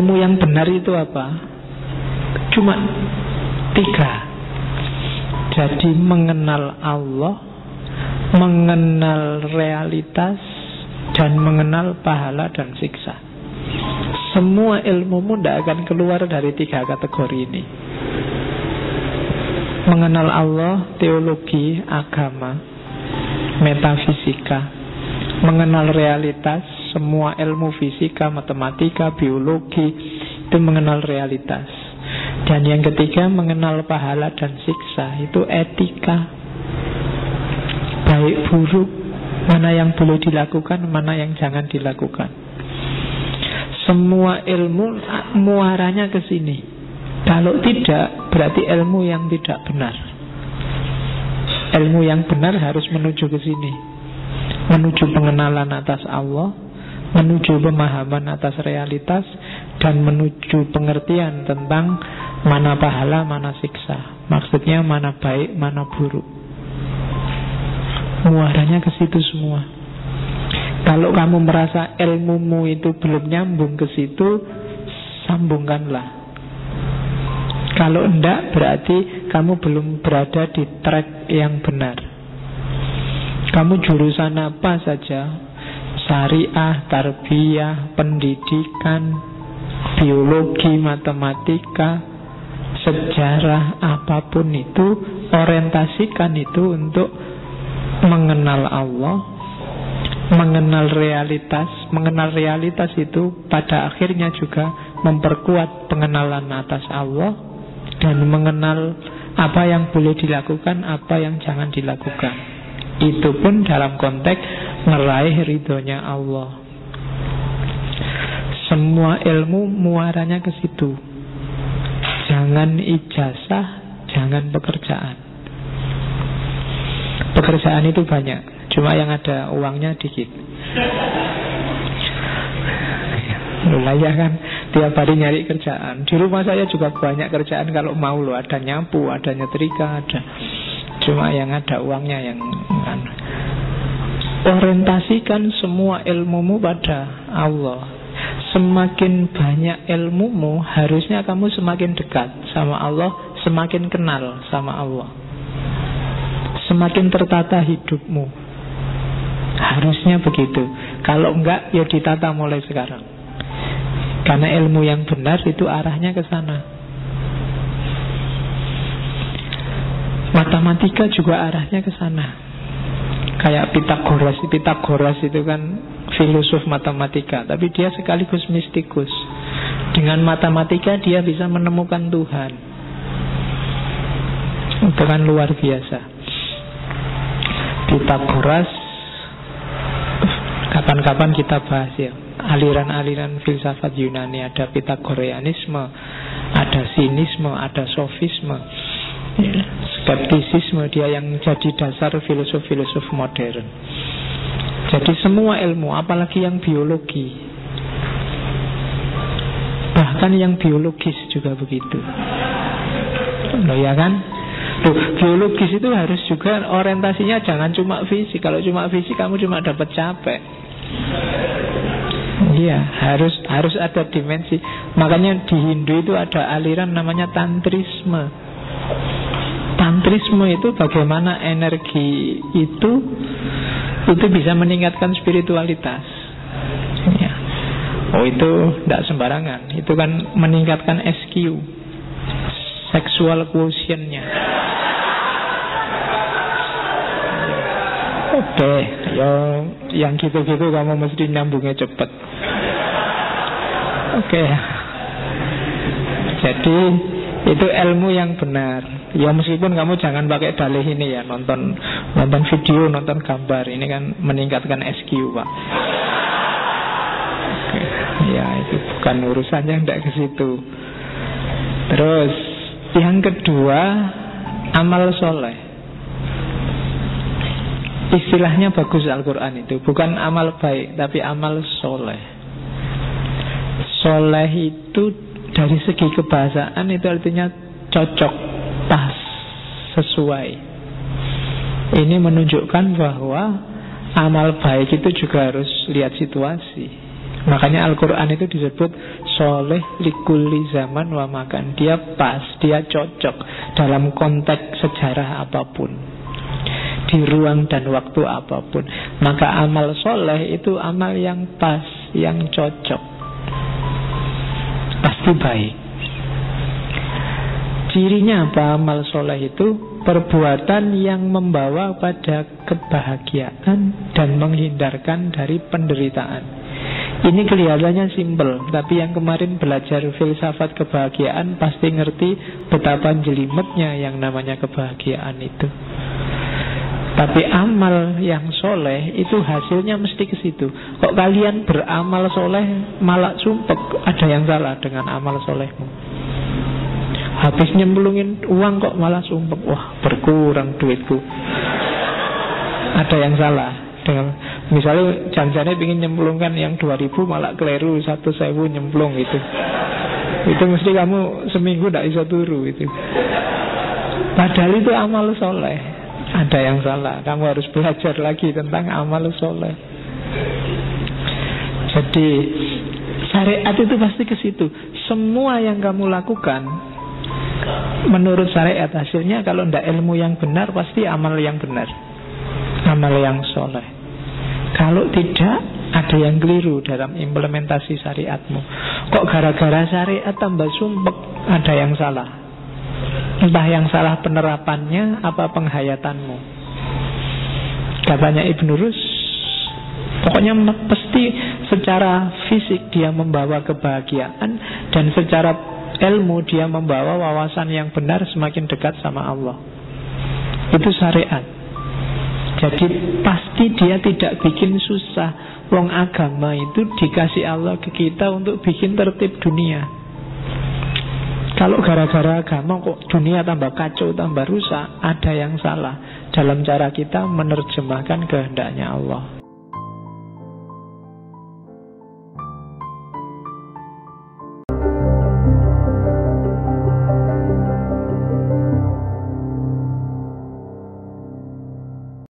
ilmu yang benar itu apa? Cuma tiga. Jadi mengenal Allah, mengenal realitas, dan mengenal pahala dan siksa. Semua ilmumu tidak akan keluar dari tiga kategori ini. Mengenal Allah, teologi, agama, metafisika. Mengenal realitas, semua ilmu fisika, matematika, biologi, itu mengenal realitas. Dan yang ketiga, mengenal pahala dan siksa, itu etika. Baik buruk, mana yang boleh dilakukan, mana yang jangan dilakukan. Semua ilmu muaranya ke sini. Kalau tidak, berarti ilmu yang tidak benar. Ilmu yang benar harus menuju ke sini. Menuju pengenalan atas Allah, menuju pemahaman atas realitas, dan menuju pengertian tentang mana pahala, mana siksa. Maksudnya mana baik, mana buruk. Muaranya ke situ semua. Kalau kamu merasa ilmumu itu belum nyambung ke situ, sambungkanlah. Kalau enggak, berarti kamu belum berada di track yang benar. Kamu jurusan apa saja, syariah, tarbiyah, pendidikan, biologi, matematika, sejarah, apa pun itu, orientasikan itu untuk mengenal Allah, mengenal realitas, mengenal realitas itu pada akhirnya juga memperkuat pengenalan atas Allah dan mengenal apa yang boleh dilakukan, apa yang jangan dilakukan. Itu pun dalam konteks meraih ridhonya Allah. Semua ilmu muaranya ke situ. Jangan ijazah, jangan pekerjaan. Pekerjaan itu banyak Cuma yang ada uangnya dikit ya kan Tiap hari nyari kerjaan Di rumah saya juga banyak kerjaan Kalau mau loh Ada nyapu, ada nyetrika Ada Cuma yang ada uangnya yang kan. Orientasikan semua ilmumu pada Allah Semakin banyak ilmumu Harusnya kamu semakin dekat sama Allah Semakin kenal sama Allah semakin tertata hidupmu. Harusnya begitu. Kalau enggak, ya ditata mulai sekarang. Karena ilmu yang benar itu arahnya ke sana. Matematika juga arahnya ke sana. Kayak Pitagoras, Pitagoras itu kan filosof matematika, tapi dia sekaligus mistikus. Dengan matematika dia bisa menemukan Tuhan. Itu kan luar biasa. Pitagoras Kapan-kapan kita bahas ya Aliran-aliran filsafat Yunani Ada Pitagoreanisme Ada sinisme, ada sofisme ya, Skeptisisme Dia yang jadi dasar filosof-filosof modern Jadi semua ilmu Apalagi yang biologi Bahkan yang biologis juga begitu Loh ya kan Tuh, biologis itu harus juga orientasinya jangan cuma fisik. Kalau cuma fisik kamu cuma dapat capek. Iya, harus harus ada dimensi. Makanya di Hindu itu ada aliran namanya tantrisme. Tantrisme itu bagaimana energi itu itu bisa meningkatkan spiritualitas. Ya. Oh itu tidak sembarangan. Itu kan meningkatkan SQ, seksual quotientnya. Oke, ya yang gitu-gitu kamu mesti nyambungnya cepet. Oke. Jadi itu ilmu yang benar. Ya meskipun kamu jangan pakai dalih ini ya, nonton nonton video, nonton gambar. Ini kan meningkatkan SQ, Pak. Ya, itu bukan urusannya tidak ke situ. Terus yang kedua amal soleh. Istilahnya bagus Al-Quran itu Bukan amal baik Tapi amal soleh Soleh itu Dari segi kebahasaan Itu artinya cocok Pas Sesuai Ini menunjukkan bahwa Amal baik itu juga harus lihat situasi Makanya Al-Quran itu disebut soleh likuli zaman wa makan. Dia pas, dia cocok dalam konteks sejarah apa pun. Di ruang dan waktu apa pun. Maka amal soleh itu amal yang pas, yang cocok. Pasti baik. Cirinya apa amal soleh itu? Perbuatan yang membawa pada kebahagiaan dan menghindarkan dari penderitaan. Ini kelihatannya simpel, tapi yang kemarin belajar filsafat kebahagiaan pasti ngerti betapa jelimetnya yang namanya kebahagiaan itu. Tapi amal yang soleh itu hasilnya mesti ke situ. Kok kalian beramal soleh malah sumpek, ada yang salah dengan amal solehmu. Habis nyemplungin uang kok malah sumpek, wah berkurang duitku. Ada yang salah dengan misalnya janjane ingin nyemplungkan yang 2000 malah keliru satu sewu nyemplung itu itu mesti kamu seminggu tidak bisa turu itu padahal itu amal soleh ada yang salah kamu harus belajar lagi tentang amal soleh jadi syariat itu pasti ke situ semua yang kamu lakukan menurut syariat hasilnya kalau tidak ilmu yang benar pasti amal yang benar amal yang soleh. Kalau tidak, ada yang keliru dalam implementasi syariatmu. Kok gara-gara syariat tambah sumpek, ada yang salah. Entah yang salah penerapannya, apa penghayatanmu. Katanya Ibn Rus, pokoknya pasti secara fisik dia membawa kebahagiaan dan secara ilmu dia membawa wawasan yang benar semakin dekat sama Allah. Itu syariat. Jadi pasti dia tidak bikin susah Wong agama itu dikasih Allah ke kita untuk bikin tertib dunia Kalau gara-gara agama kok dunia tambah kacau, tambah rusak Ada yang salah dalam cara kita menerjemahkan kehendaknya Allah